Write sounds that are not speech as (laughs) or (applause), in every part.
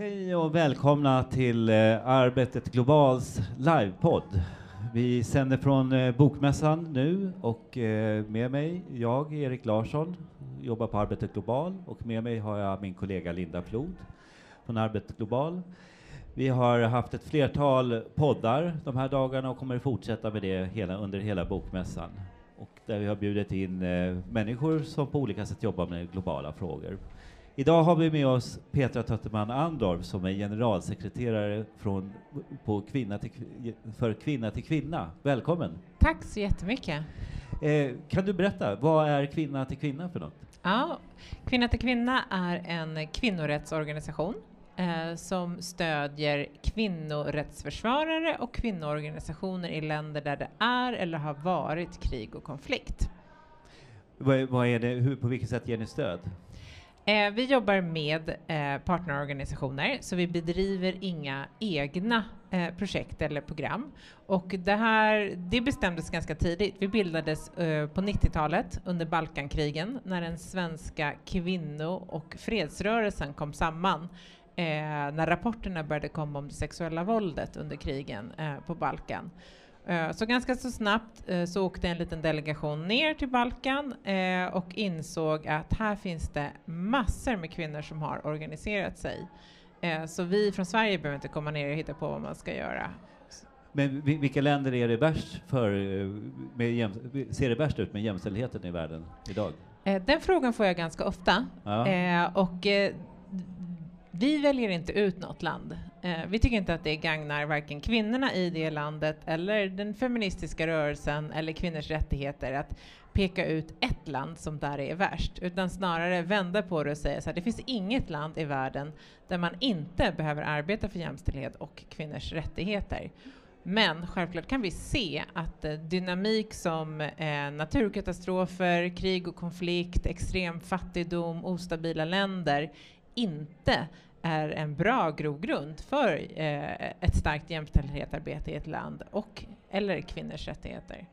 Hej och välkomna till eh, Arbetet Globals livepodd. Vi sänder från eh, Bokmässan nu och eh, med mig, jag, Erik Larsson, jobbar på Arbetet Global och med mig har jag min kollega Linda Flod från Arbetet Global. Vi har haft ett flertal poddar de här dagarna och kommer fortsätta med det hela, under hela Bokmässan. Och där vi har bjudit in eh, människor som på olika sätt jobbar med globala frågor. Idag har vi med oss Petra Tötterman Andorf som är generalsekreterare från, på kvinna till, för Kvinna till Kvinna. Välkommen! Tack så jättemycket. Eh, kan du berätta, vad är Kvinna till Kvinna för något? Ja, Kvinna till kvinna är en kvinnorättsorganisation eh, som stödjer kvinnorättsförsvarare och kvinnoorganisationer i länder där det är eller har varit krig och konflikt. Vad, vad är det, hur, på vilket sätt ger ni stöd? Eh, vi jobbar med eh, partnerorganisationer, så vi bedriver inga egna eh, projekt eller program. Och det här, det bestämdes ganska tidigt. Vi bildades eh, på 90-talet under Balkankrigen när den svenska kvinno och fredsrörelsen kom samman. Eh, när rapporterna började komma om det sexuella våldet under krigen eh, på Balkan. Eh, Så ganska så snabbt eh, så åkte en liten delegation ner till Balkan eh, och insåg att här finns det massor med kvinnor som har organiserat sig. Så vi från Sverige behöver inte komma ner och hitta på vad man ska göra. Men vi- vilka länder är det värst för, med ser det värst ut med jämställdheten i världen idag? Den frågan får jag ganska ofta. Ja. Och vi väljer inte ut något land. Eh, vi tycker inte att det gagnar varken kvinnorna i det landet eller den feministiska rörelsen eller kvinnors rättigheter att peka ut ett land som där är värst, utan snarare vända på det och säga så här, det finns inget land i världen där man inte behöver arbeta för jämställdhet och kvinnors rättigheter. Men självklart kan vi se att eh, dynamik som eh, naturkatastrofer, krig och konflikt, extrem fattigdom, ostabila länder inte är en bra grogrund för eh, ett starkt jämställdhetsarbete i ett land och eller kvinnors rättigheter.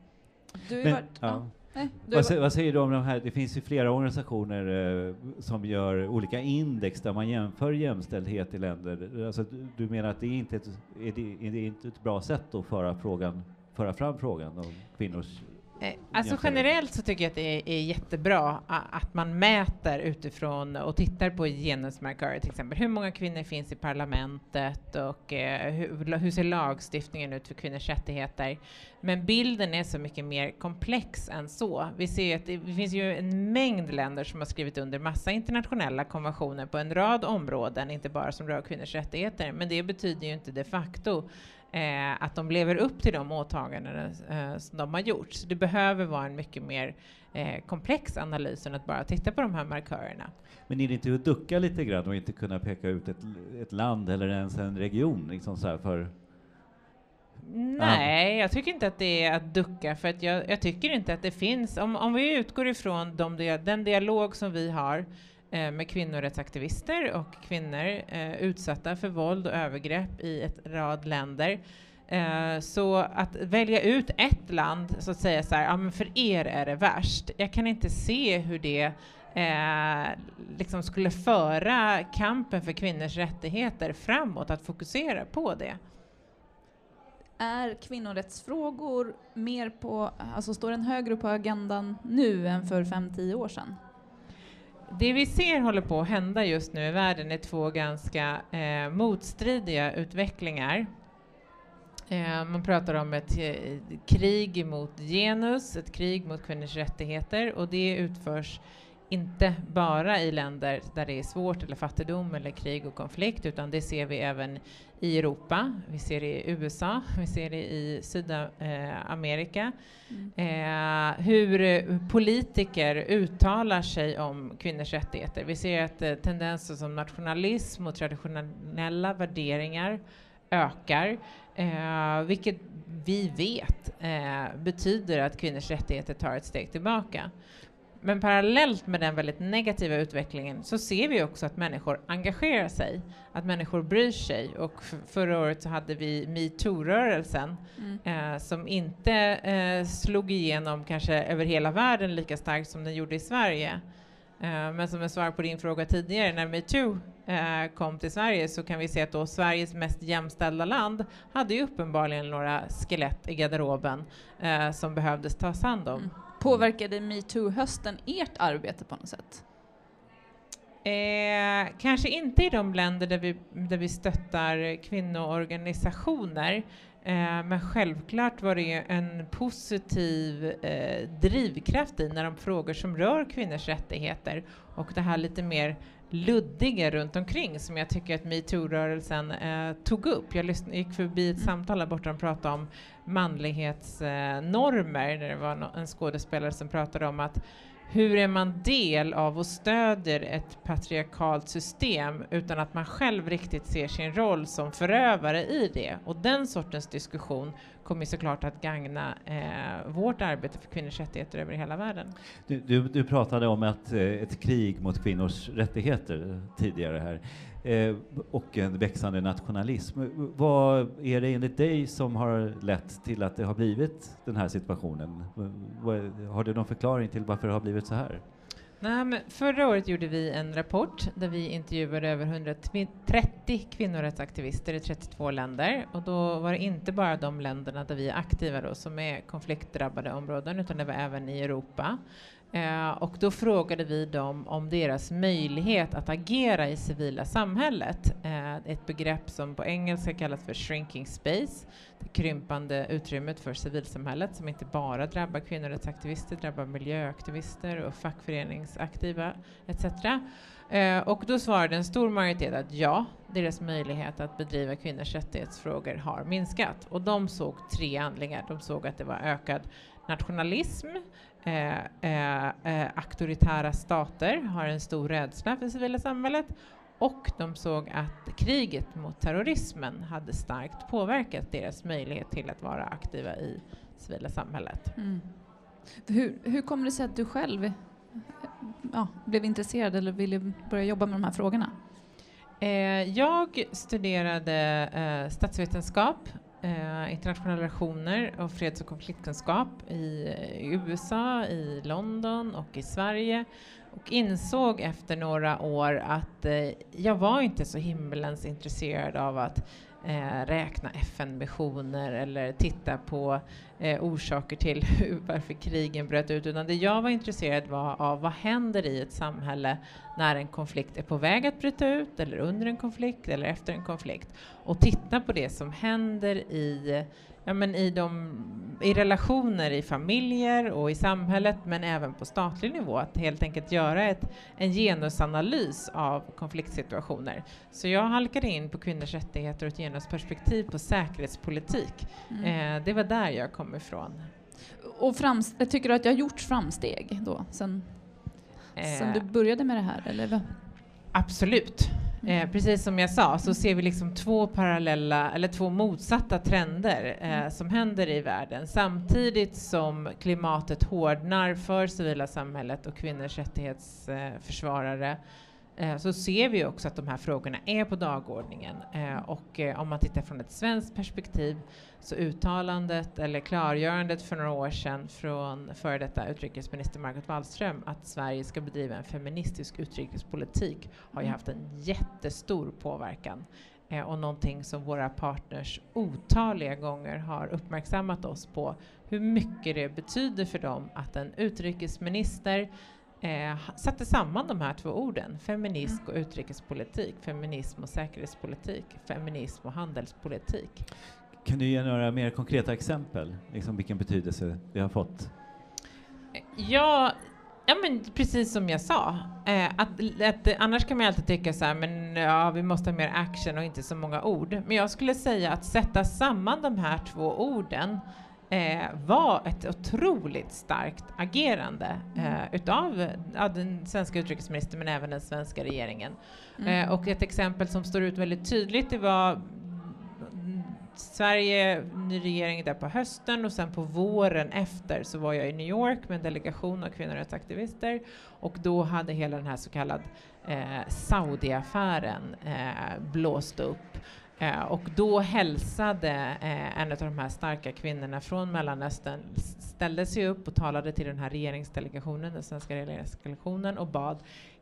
Du Men- varit... ja. Ja. Nej, Vad, sä- varit vad säger du om de här, det finns ju flera organisationer eh, som gör olika index där man jämför jämställdhet i länder. Alltså, du, du menar att det är inte ett, är det, är det inte ett bra sätt att föra, frågan, föra fram frågan om kvinnors alltså Jämställdhet. generellt så tycker jag att det är, jättebra att man mäter utifrån och tittar på genusmarkörer till exempel. Hur många kvinnor finns i parlamentet och eh, hur, ser lagstiftningen ut för kvinnors rättigheter? Men bilden är så mycket mer komplex än så. Vi ser att det finns ju en mängd länder som har skrivit under massa internationella konventioner på en rad områden, inte bara som rör kvinnors rättigheter. Men det betyder ju inte de facto eh, att de lever upp till de åtaganden eh, som de har gjort. Så det behöver vara en mycket mer eh, komplex analys än att bara titta på de här markörerna. Men är det inte att ducka lite grann och inte kunna peka ut ett, ett land eller ens en region liksom så för Nej, jag tycker inte att det är att ducka, för att jag, jag tycker inte att det finns, om, om vi utgår ifrån de, den dialog som vi har Eh, med kvinnorättsaktivister och kvinnor eh, utsatta för våld och övergrepp i ett rad länder, eh, så att välja ut ett land, så att säga så här, ja men för er är det värst. Jag kan inte se hur det eh, liksom skulle föra kampen för kvinnors rättigheter framåt, att fokusera på det. Är kvinnorättsfrågor mer på, alltså står den högre på agendan nu än för 5-10 år sedan? Det vi ser håller på att hända just nu i världen är två ganska eh, motstridiga utvecklingar. Eh, man pratar om ett eh, krig mot genus, ett krig mot kvinnors rättigheter och det utförs inte bara i länder där det är svårt eller fattigdom eller krig och konflikt utan det ser vi även i Europa, vi ser det i USA, vi ser det i Sydamerika. Eh, hur politiker uttalar sig om kvinnors rättigheter. Vi ser att eh, tendenser som nationalism och traditionella värderingar ökar, eh, vilket vi vet eh, betyder att kvinnors rättigheter tar ett steg tillbaka. Men parallellt med den väldigt negativa utvecklingen så ser vi också att människor engagerar sig, att människor bryr sig. Och förra året så hade vi metoo-rörelsen Mm. eh, som inte eh, slog igenom kanske över hela världen lika starkt som den gjorde i Sverige. Eh, men som en svar på din fråga tidigare, när metoo eh, kom till Sverige så kan vi se att då Sveriges mest jämställda land hade ju uppenbarligen några skelett i garderoben eh, som behövdes tas hand om. Mm. Påverkade metoo-hösten ert arbete på något sätt? Eh, kanske inte i de länder där vi, där vi stöttar kvinnoorganisationer, eh, men självklart var det en positiv eh, drivkraft i när de frågor som rör kvinnors rättigheter och det här lite mer luddiga runt omkring som jag tycker att metoo-rörelsen eh, tog upp. Jag lyssn- gick förbi ett Mm. samtal där borta och pratade om manlighetsnormer, där det var no- en skådespelare som pratade om att hur är man del av och stödjer ett patriarkalt system utan att man själv riktigt ser sin roll som förövare i det? Och den sortens diskussion kommer såklart att gagna eh, vårt arbete för kvinnors rättigheter över hela världen. Du, du, du pratade om att, eh, ett krig mot kvinnors rättigheter tidigare här eh, och en växande nationalism. Vad är det enligt dig som har lett till att det har blivit den här situationen? Har du någon förklaring till varför det har blivit så här? Nej, men förra året gjorde vi en rapport där vi intervjuade över 130 kvinnorättsaktivister i 32 länder. Och då var det inte bara de länderna där vi är aktiva då, som är konfliktdrabbade områden, utan det var även i Europa. Eh, och då frågade vi dem om deras möjlighet att agera i civila samhället. Eh, ett begrepp som på engelska kallas för shrinking space, det krympande utrymmet för civilsamhället som inte bara drabbar kvinnorättsaktivister, drabbar miljöaktivister och fackföreningsaktiva etc. Eh, och då svarade en stor majoritet att ja, deras möjlighet att bedriva kvinnors rättighetsfrågor har minskat. Och de såg tre anledningar. De såg att det var ökad nationalism, eh, eh, eh, auktoritära stater har en stor rädsla för civila samhället och de såg att kriget mot terrorismen hade starkt påverkat deras möjlighet till att vara aktiva i civila samhället. Mm. Hur, hur kommer det sig att du själv ja, blev intresserad eller ville börja jobba med de här frågorna? Eh, jag studerade eh, statsvetenskap, eh, internationella relationer och freds och konfliktkunskap eh, i, USA, i London och i Sverige. Och insåg efter några år att eh, jag var inte så himmelens intresserad av att eh, räkna FN-missioner eller titta på eh, orsaker till hur, (laughs) varför krigen bröt ut, utan det jag var intresserad var av vad händer i ett samhälle när en konflikt är på väg att bryta ut, eller under en konflikt, eller efter en konflikt. Och titta på det som händer i, ja, men i, de, i relationer i familjer och i samhället, men även på statlig nivå. Att helt enkelt göra ett, en genusanalys av konfliktsituationer. Så jag halkade in på kvinnors rättigheter och ett genusperspektiv på säkerhetspolitik. Mm. Eh, det var där jag kom ifrån. Och frams- tycker du att det har gjorts framsteg då, sen, sen Eh, du började med det här? Eller? Absolut. Mm. Eh, precis som jag sa så ser vi liksom två parallella, eller två motsatta trender Mm. eh, som händer i världen. Samtidigt som klimatet hårdnar för civila samhället och kvinnors rättighetsförsvarare eh, så ser vi också att de här frågorna är på dagordningen. Eh, och eh, om man tittar från ett svenskt perspektiv så uttalandet eller klargörandet för några år sedan från före detta utrikesminister Margot Wallström att Sverige ska bedriva en feministisk utrikespolitik har ju Mm. haft en jättestor påverkan eh, och någonting som våra partners otaliga gånger har uppmärksammat oss på hur mycket det betyder för dem att en utrikesminister eh, satte samman de här två orden, feminism och utrikespolitik, feminism och säkerhetspolitik, feminism och handelspolitik. Kan du ge några mer konkreta exempel, liksom vilken betydelse det har fått? Ja, ja men precis som jag sa. Eh, att, att, annars kan man alltid tycka så här, men ja, vi måste ha mer action och inte så många ord. Men jag skulle säga att sätta samman de här två orden eh, var ett otroligt starkt agerande eh, utav ja, den svenska utrikesministern men även den svenska regeringen. Mm. Eh, och ett exempel som står ut väldigt tydligt det var mm, Sverige, ny regering där på hösten och sen på våren efter så var jag i New York med en delegation av kvinnorättsaktivister och då hade hela den här så kallad eh, Saudiaffären eh, blåst upp. Eh, och då hälsade eh, en av de här starka kvinnorna från Mellanöstern, ställde sig upp och talade till den här regeringsdelegationen, den svenska regeringsdelegationen och bad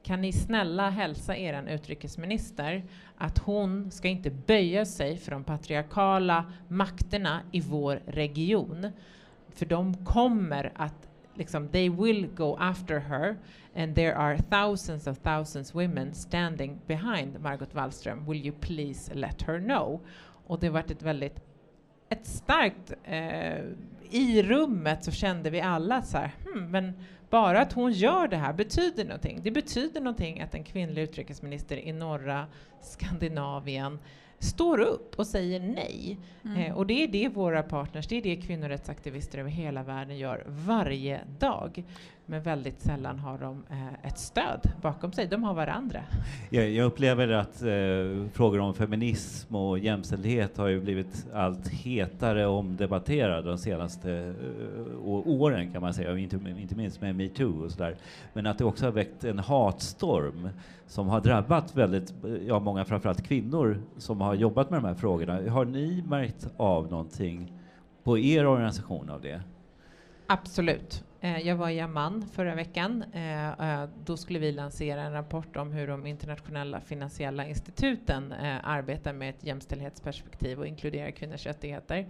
kan ni snälla hälsa er utrikesminister att hon ska inte böja sig för de patriarkala makterna i vår region. För de kommer att liksom, they will go after her and there are thousands of thousands women standing behind Margot Wallström. Will you please let her know? Och det varit ett väldigt ett starkt eh, i rummet så kände vi alla så här, hmm, men bara att hon gör det här betyder någonting. Det betyder någonting att en kvinnlig utrikesminister i norra Skandinavien står upp och säger nej. Mm. Eh, och det är det våra partners, det är det kvinnorättsaktivister över hela världen gör varje dag. Men väldigt sällan har de eh, ett stöd bakom sig, de har varandra. Jag, jag upplever att eh, frågor om feminism och jämställdhet har ju blivit allt hetare omdebatterade de senaste eh, åren kan man säga, inte, inte minst med metoo och sådär. Men att det också har väckt en hatstorm som har drabbat väldigt, ja många framförallt kvinnor som har jobbat med de här frågorna. Har ni märkt av någonting på er organisation av det? Absolut. Eh, jag var i Amman förra veckan. Eh, eh, då skulle vi lansera en rapport om hur de internationella finansiella instituten arbetar med ett jämställdhetsperspektiv och inkluderar kvinnors rättigheter.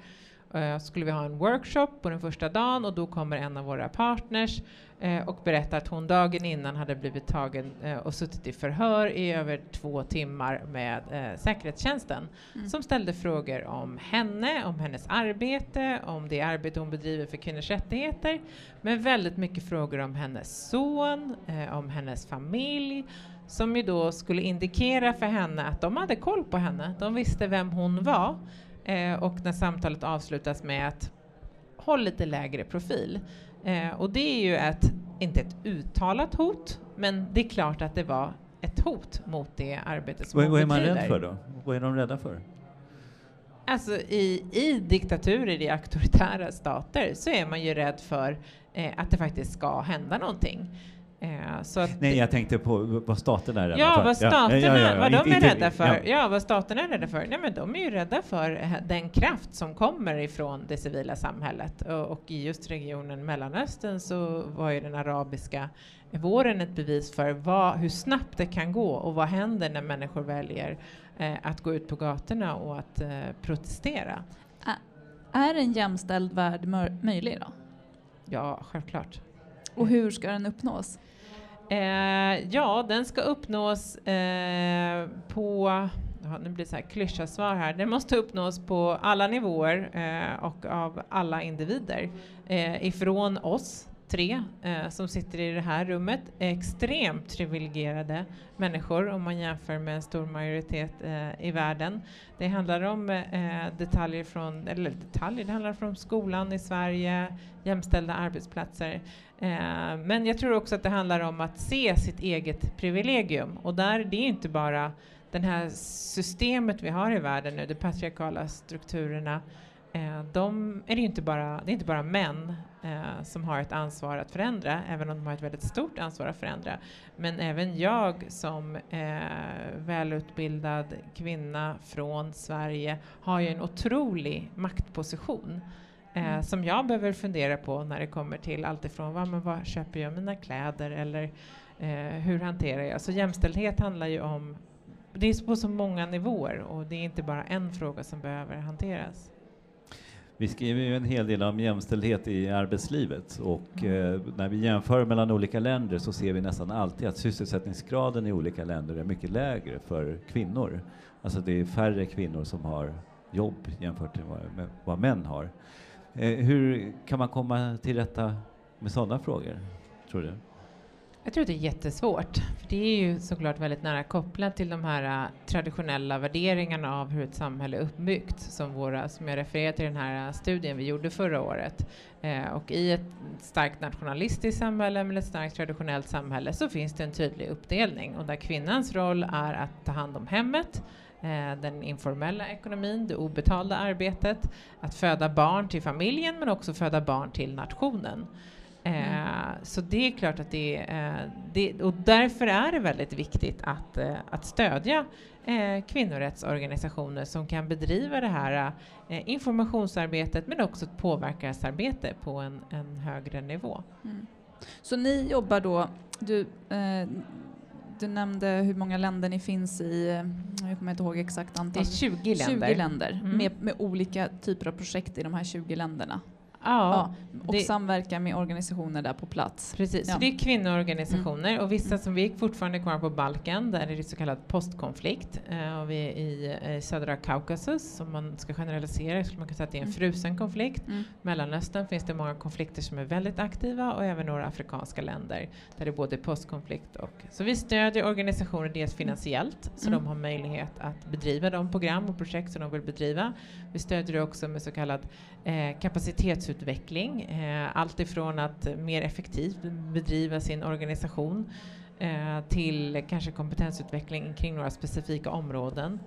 Uh, skulle vi ha en workshop på den första dagen och då kommer en av våra partners uh, och berättar att hon dagen innan hade blivit tagen uh, och suttit i förhör i över två timmar med säkerhetstjänsten mm. som ställde frågor om henne, om hennes arbete, om det arbete hon bedriver för kvinnors rättigheter, men väldigt mycket frågor om hennes son, om hennes familj, som ju då skulle indikera för henne att de hade koll på henne. De visste vem hon var. Eh, och när samtalet avslutas med att håll lite lägre profil. Eh, och det är ju ett, inte ett uttalat hot, men det är klart att det var ett hot mot det arbete som Vad, vad är man rädd för då? Vad är de rädda för? Alltså i, i diktaturer, i auktoritära stater, så är man ju rädd för eh, att det faktiskt ska hända någonting. Eh, Nej, jag tänkte på vad staterna är rädda ja, för. Vad staterna, ja, ja, vad de är rädda för. Ja. vad staterna är rädda för. Nej, men de är ju rädda för den kraft som kommer ifrån det civila samhället. Och, och i just regionen Mellanöstern så var ju den arabiska våren ett bevis för vad, hur snabbt det kan gå och vad händer när människor väljer eh, att gå ut på gatorna och att eh, protestera. Är en jämställd värld möjlig då? Ja, självklart. Och hur ska den uppnås? Eh, ja, den ska uppnås eh, på Ja, nu blir det så här klyscha svar här. Den måste uppnås på alla nivåer eh, och av alla individer. Eh, ifrån oss tre eh, som sitter i det här rummet, är extremt privilegierade människor om man jämför med en stor majoritet eh, i världen. Det handlar om eh, detaljer från, eller detaljer, det handlar om skolan i Sverige, jämställda arbetsplatser. Eh, men jag tror också att det handlar om att se sitt eget privilegium och där, det är inte bara det här systemet vi har i världen nu, de patriarkala strukturerna, eh, de är det inte bara, det är inte bara män eh, som har ett ansvar att förändra, även om de har ett väldigt stort ansvar att förändra. Men även jag som eh, välutbildad kvinna från Sverige har ju en otrolig maktposition eh, mm. som jag behöver fundera på när det kommer till allt ifrån vad, men vad köper jag mina kläder eller eh, hur hanterar jag? Så jämställdhet handlar ju om det är på så många nivåer och det är inte bara en fråga som behöver hanteras. Vi skriver ju en hel del om jämställdhet i arbetslivet och eh, när vi jämför mellan olika länder så ser vi nästan alltid att sysselsättningsgraden i olika länder är mycket lägre för kvinnor. Alltså det är färre kvinnor som har jobb jämfört med vad, med vad män har. Eh, hur kan man komma till rätta med sådana frågor, tror du? Jag tror att det är jättesvårt. För det är ju såklart väldigt nära kopplat till de här äh, traditionella värderingarna av hur ett samhälle är uppbyggt, som, våra, som jag refererar till den här äh, studien vi gjorde förra året. Eh, och i ett starkt nationalistiskt samhälle, med ett starkt traditionellt samhälle, så finns det en tydlig uppdelning och där kvinnans roll är att ta hand om hemmet, eh, den informella ekonomin, det obetalda arbetet, att föda barn till familjen men också föda barn till nationen. Mm. Eh, så det är klart att det är, eh, det, och därför är det väldigt viktigt att, eh, att stödja kvinnorättsorganisationer som kan bedriva det här informationsarbetet men också ett påverkansarbete på en, en högre nivå. Mm. Så ni jobbar då, du, eh, du nämnde hur många länder ni finns i, jag kommer inte ihåg exakt antal. Det är 20 länder. 20 länder Mm. med, med olika typer av projekt i de här 20 länderna. Ja, och det- samverkar med organisationer där på plats. Precis, Ja. så det är kvinnoorganisationer och vissa Mm. som vi fortfarande kvar på Balkan, där är det så kallad postkonflikt. Eh, och vi är i eh, södra Kaukasus, som man ska generalisera skulle man kunna säga att det är en Mm. frusen konflikt. Mm. Mellanöstern finns det många konflikter som är väldigt aktiva och även några afrikanska länder där det är både postkonflikt och... Så vi stödjer organisationer dels finansiellt, så Mm. de har möjlighet att bedriva de program och projekt som de vill bedriva. Vi stödjer också med så kallad eh, kapacitetsutveckling, eh, allt ifrån att mer effektivt bedriva sin organisation eh, till kanske kompetensutveckling kring några specifika områden.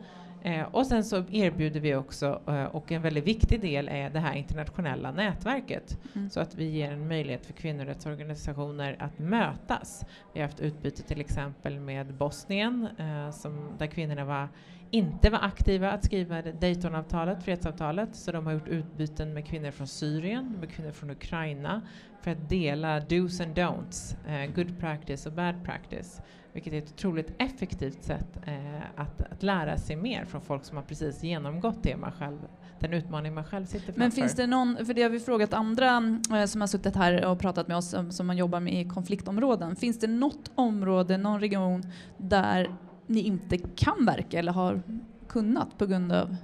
Eh, och sen så erbjuder vi också, eh, och en väldigt viktig del är det här internationella nätverket, Mm. så att vi ger en möjlighet för kvinnorättsorganisationer att mötas. Vi har haft utbyte till exempel med Bosnien, eh, som, där kvinnorna var, inte var aktiva att skriva Daytonavtalet, fredsavtalet, så de har gjort utbyten med kvinnor från Syrien, med kvinnor från Ukraina, för att dela dos and don'ts, eh, good practice och bad practice, vilket är ett otroligt effektivt sätt eh, att, att lära sig mer från folk som har precis genomgått det man själv, den utmaning man själv sitter framför. Men finns det någon, för det har vi frågat andra eh, som har suttit här och pratat med oss som, som man jobbar med i konfliktområden. Finns det något område, någon region där ni inte kan verka eller har kunnat på grund av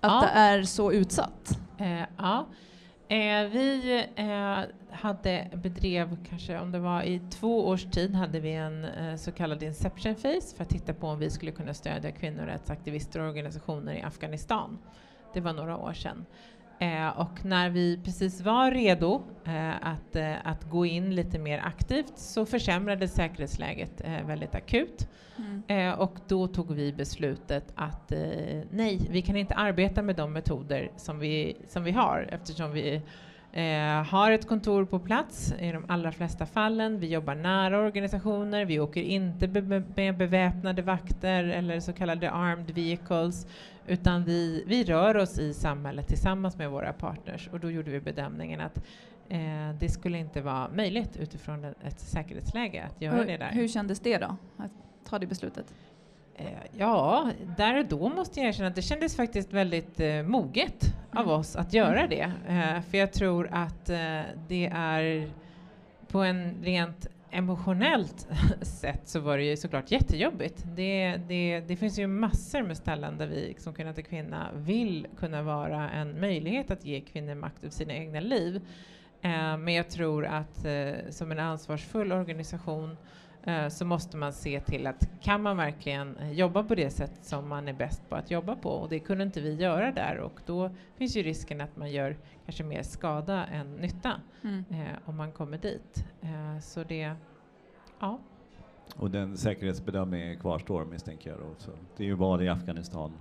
att Ja. det är så utsatt? Eh, ja. Eh, vi eh, hade bedrev, kanske om det var i två års tid, hade vi en eh, så kallad inception phase för att titta på om vi skulle kunna stödja kvinnorättsaktivister och organisationer i Afghanistan. Det var några år sedan. Eh, och när vi precis var redo eh, att, eh, att gå in lite mer aktivt så försämrades säkerhetsläget väldigt akut. Eh, och då tog vi beslutet att nej, vi kan inte arbeta med de metoder som vi, som vi har eftersom vi eh, har ett kontor på plats i de allra flesta fallen. Vi jobbar nära organisationer, vi åker inte be med beväpnade vakter eller så kallade armed vehicles utan vi, vi rör oss i samhället tillsammans med våra partners och då gjorde vi bedömningen att eh, det skulle inte vara möjligt utifrån ett- ett säkerhetsläge att göra Hur, det där. hur kändes det då, att ta det beslutet? Eh, Ja, där och då måste jag erkänna att det kändes faktiskt väldigt eh, moget av Mm. oss att göra det. Eh, för jag tror att eh, det är på en rent emotionellt (laughs) sätt så var det ju såklart jättejobbigt. Det, det, det finns ju massor med ställen där vi som Kvinna till Kvinna vill kunna vara en möjlighet att ge kvinnor makt över sina egna liv. Eh, men jag tror att eh, som en ansvarsfull organisation så måste man se till att kan man verkligen eh, jobba på det sätt som man är bäst på att jobba på och det kunde inte vi göra där och då finns ju risken att man gör kanske mer skada än nytta Mm. eh, om man kommer dit. Eh, så det, ja. Och den säkerhetsbedömningen kvarstår misstänker jag då. Så det är ju val i Afghanistan.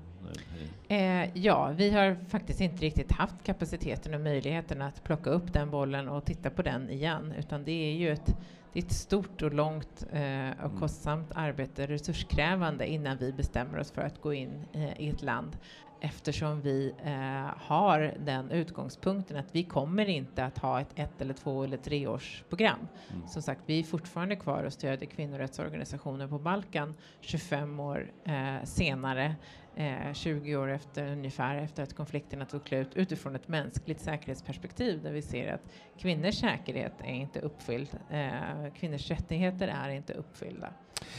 Eh, ja, vi har faktiskt inte riktigt haft kapaciteten och möjligheten att plocka upp den bollen och titta på den igen, utan det är ju ett, det är ett stort och långt eh, och Mm. kostsamt arbete, resurskrävande, innan vi bestämmer oss för att gå in eh, i ett land eftersom vi eh, har den utgångspunkten att vi kommer inte att ha ett ett eller två eller treårsprogram. Mm. Som sagt, vi är fortfarande kvar och stödjer kvinnorättsorganisationer på Balkan 25 år eh, senare, eh, 20 år efter ungefär efter att konflikterna tog slut utifrån ett mänskligt säkerhetsperspektiv där vi ser att kvinnors säkerhet är inte uppfylld, eh, kvinnors rättigheter är inte uppfyllda.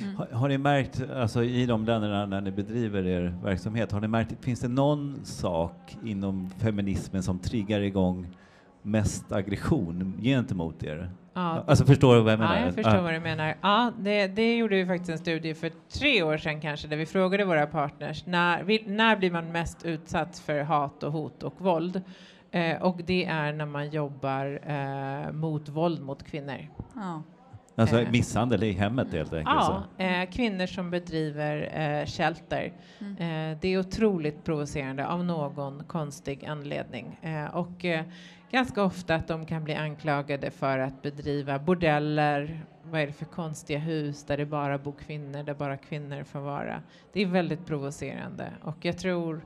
Mm. Har, har ni märkt, alltså i de länderna när ni bedriver er verksamhet, har ni märkt, finns det någon sak inom feminismen som triggar igång mest aggression gentemot er? Ja, Alltså förstår du vad jag menar? Ja, jag förstår Ja. vad du menar. Ja, det, det gjorde vi faktiskt en studie för tre år sedan kanske, där vi frågade våra partners när, vi, när blir man mest utsatt för hat och hot och våld? Eh, och det är när man jobbar eh, mot våld mot kvinnor. Ja. Alltså Eh. misshandel i hemmet helt enkelt? Ja, så. eh, kvinnor som bedriver eh, shelter. Mm. Eh, det är otroligt provocerande av någon konstig anledning. Eh, och eh, ganska ofta att de kan bli anklagade för att bedriva bordeller, vad är det för konstiga hus där det bara bor kvinnor, där bara kvinnor får vara. Det är väldigt provocerande och jag tror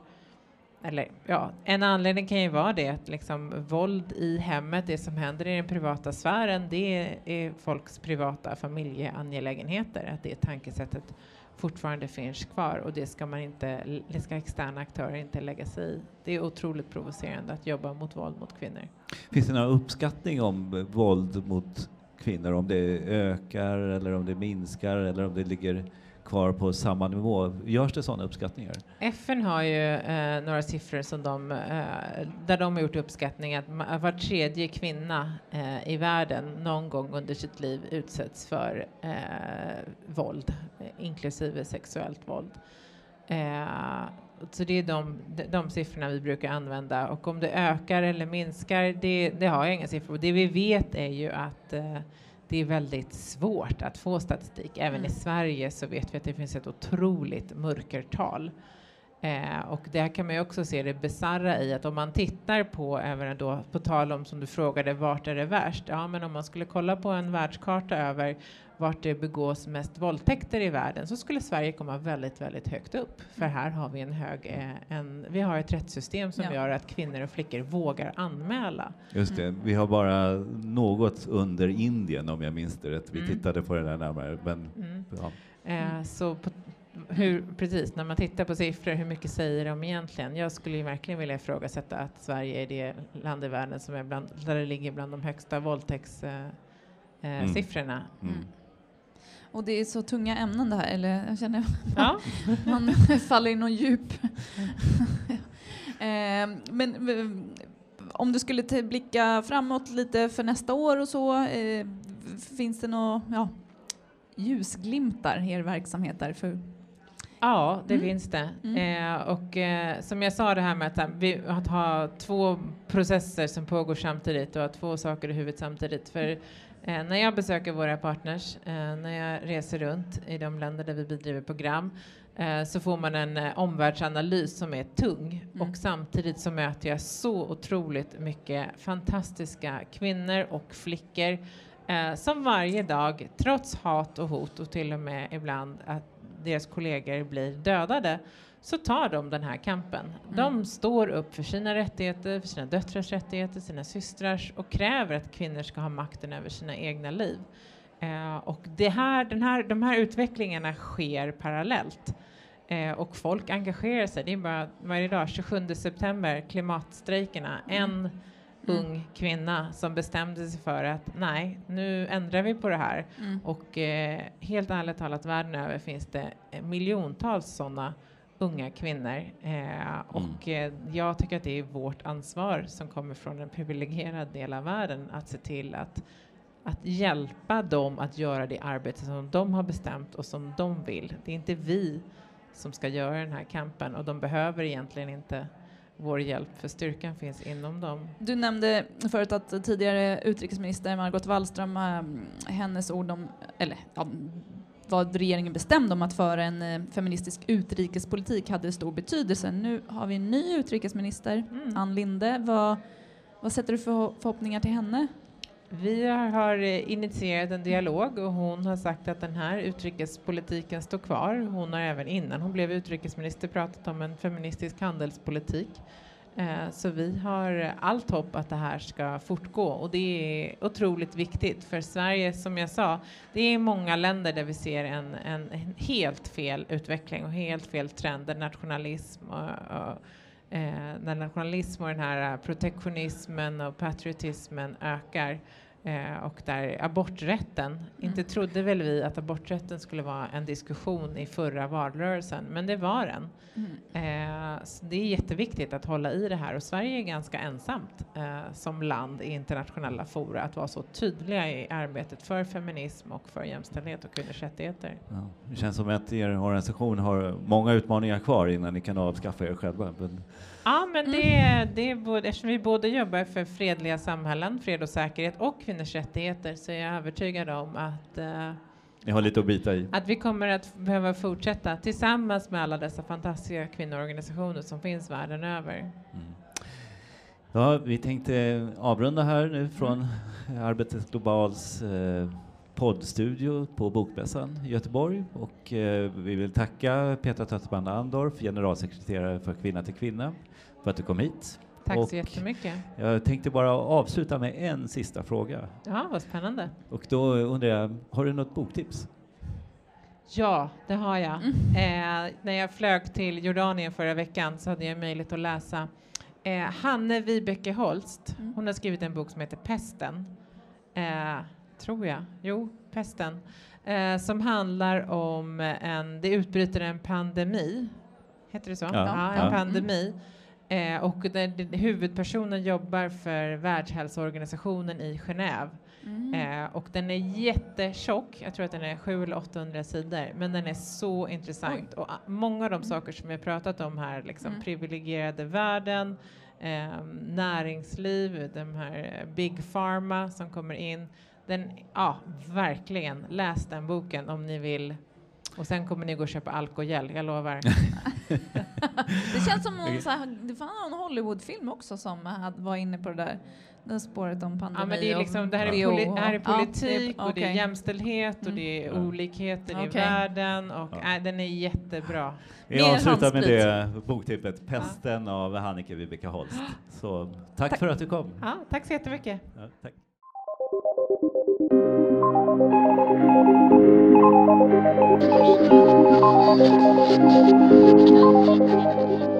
eller ja, en anledning kan ju vara det att liksom våld i hemmet, det som händer i den privata sfären, det är folks privata familjeangelägenheter. Att det tankesättet fortfarande finns kvar och det ska man inte, det ska externa aktörer inte lägga sig i. Det är otroligt provocerande att jobba mot våld mot kvinnor. Finns det någon uppskattning om våld mot kvinnor, om det ökar eller om det minskar eller om det ligger kvar på samma nivå. Görs det sådana uppskattningar? FN har ju eh, några siffror som de, eh, där de har gjort uppskattning att var tredje kvinna eh, i världen någon gång under sitt liv utsätts för eh, våld, inklusive sexuellt våld. Eh, så det är de, de siffrorna vi brukar använda och om det ökar eller minskar, det, det har jag inga siffror på. Det vi vet är ju att eh, det är väldigt svårt att få statistik. Även mm. i Sverige så vet vi att det finns ett otroligt mörkertal. Eh, och där kan man ju också se det bizarra i att om man tittar på, även då, på tal om som du frågade, vart är det värst? Ja, men om man skulle kolla på en världskarta över vart det begås mest våldtäkter i världen så skulle Sverige komma väldigt, väldigt högt upp. För här har vi en hög, eh, en, vi har ett rättssystem som ja. gör att kvinnor och flickor vågar anmäla. Just det, vi har bara något under Indien om jag minns det rätt. Vi mm. tittade på det där närmare. Men, mm. ja. eh, så på, hur, precis, när man tittar på siffror, hur mycket säger de egentligen? Jag skulle ju verkligen vilja ifrågasätta att Sverige är det land i världen som är bland, där det ligger bland de högsta våldtäktssiffrorna. Eh, eh, mm. Mm. Och det är så tunga ämnen det här, eller jag känner ja. (laughs) (laughs) man faller i någon djup. (laughs) eh, men om du skulle blicka framåt lite för nästa år och så, eh, finns det några ja, ljusglimtar i er verksamhet där? För Ja, det mm. finns det. Mm. Eh, och eh, som jag sa det här med att, vi, att ha två processer som pågår samtidigt och ha två saker i huvudet samtidigt. För Eh, när jag besöker våra partners, eh, när jag reser runt i de länder där vi bedriver program, eh, så får man en eh, omvärldsanalys som är tung mm. och samtidigt så möter jag så otroligt mycket fantastiska kvinnor och flickor eh, som varje dag, trots hat och hot och till och med ibland att deras kollegor blir dödade, så tar de den här kampen. Mm. De står upp för sina rättigheter, för sina döttrars rättigheter, sina systrars och kräver att kvinnor ska ha makten över sina egna liv. Eh, och det här, den här, de här utvecklingarna sker parallellt. Eh, och folk engagerar sig. Det är bara varje dag, 27 september, klimatstrejkerna. Mm. En mm. Ung kvinna som bestämde sig för att nej, nu ändrar vi på det här. Mm. Och eh, helt ärligt talat, världen över finns det miljontals sådana unga kvinnor. Eh, och mm. eh, jag tycker att det är vårt ansvar som kommer från en privilegierad del av världen att se till att, att hjälpa dem att göra det arbete som de har bestämt och som de vill. Det är inte vi som ska göra den här kampen och de behöver egentligen inte vår hjälp, för styrkan finns inom dem. Du nämnde förut att tidigare utrikesminister Margot Wallström, äh, hennes ord om, eller ja, vad regeringen bestämde om att föra en eh, feministisk utrikespolitik hade stor betydelse. Nu har vi en ny utrikesminister, mm. Ann Linde. Vad, vad sätter du för förhoppningar till henne? Vi har eh, initierat en dialog och hon har sagt att den här utrikespolitiken står kvar. Hon har även innan hon blev utrikesminister pratat om en feministisk handelspolitik. Eh, så vi har allt hopp att det här ska fortgå och det är otroligt viktigt för Sverige, som jag sa, det är många länder där vi ser en, en, helt fel utveckling och helt fel trend nationalism och, och eh, när nationalism och den här eh, protektionismen och patriotismen ökar. Eh, och där aborträtten, mm. inte trodde väl vi att aborträtten skulle vara en diskussion i förra valrörelsen, men det var den. Mm. Eh, det är jätteviktigt att hålla i det här och Sverige är ganska ensamt eh, som land i internationella fora att vara så tydliga i arbetet för feminism och för jämställdhet och kvinnors rättigheter. Ja, det känns som att er organisation har många utmaningar kvar innan ni kan avskaffa er själva. Men Ja, men det, mm. det är både, eftersom vi både jobbar för fredliga samhällen, fred och säkerhet och kvinnors rättigheter så är jag övertygad om att uh, Ni har lite att bita i. Att vi kommer att behöva fortsätta tillsammans med alla dessa fantastiska kvinnoorganisationer som finns världen över. Mm. Ja, vi tänkte avrunda här nu från mm. Arbetet Globals uh, poddstudio på Bokmässan i Göteborg och eh, vi vill tacka Petra Tötterman Andorf, generalsekreterare för Kvinna till Kvinna, för att du kom hit. Tack Och så jättemycket. Jag tänkte bara avsluta med en sista fråga. Ja, vad spännande. Och då undrar jag, har du något boktips? Ja, det har jag. Eh, när jag flög till Jordanien förra veckan så hade jag möjlighet att läsa eh, Hanne Vibeke Holst. Mm. Hon har skrivit en bok som heter Pesten. Eh, tror jag. Jo, Pesten. Eh, som handlar om en, det utbryter en pandemi. Heter det så? Ja. en Ja. pandemi. Eh, och där, där huvudpersonen jobbar för Världshälsoorganisationen i Genève. Mm. Eh, och den är jättetjock, jag tror att den är 700 eller 800 sidor, men den är så intressant. Och ah, många av de saker som jag pratat om här, liksom Mm. privilegierade världen, eh, näringsliv, de här eh, Big Pharma som kommer in. Den, ja, verkligen, läs den boken om ni vill. Och sen kommer ni gå och köpa alkogel, jag lovar. (laughs) Det känns som någon, så här, det fanns någon Hollywoodfilm också som hade- var inne på det där. Det spåret om pandemi Ja, men det, är liksom, det, här är poli- det här är Ja, politik och det är jämställdhet och Mm. det är Ja. olikheter i Okej. världen och Ja. nej, den är jättebra. Vi avslutar med det boktippet, Pesten av Hannike Vibeke Holst. Så tack, Tack. för att du kom. Ja, tack så jättemycket. Ja, tack. Thank you.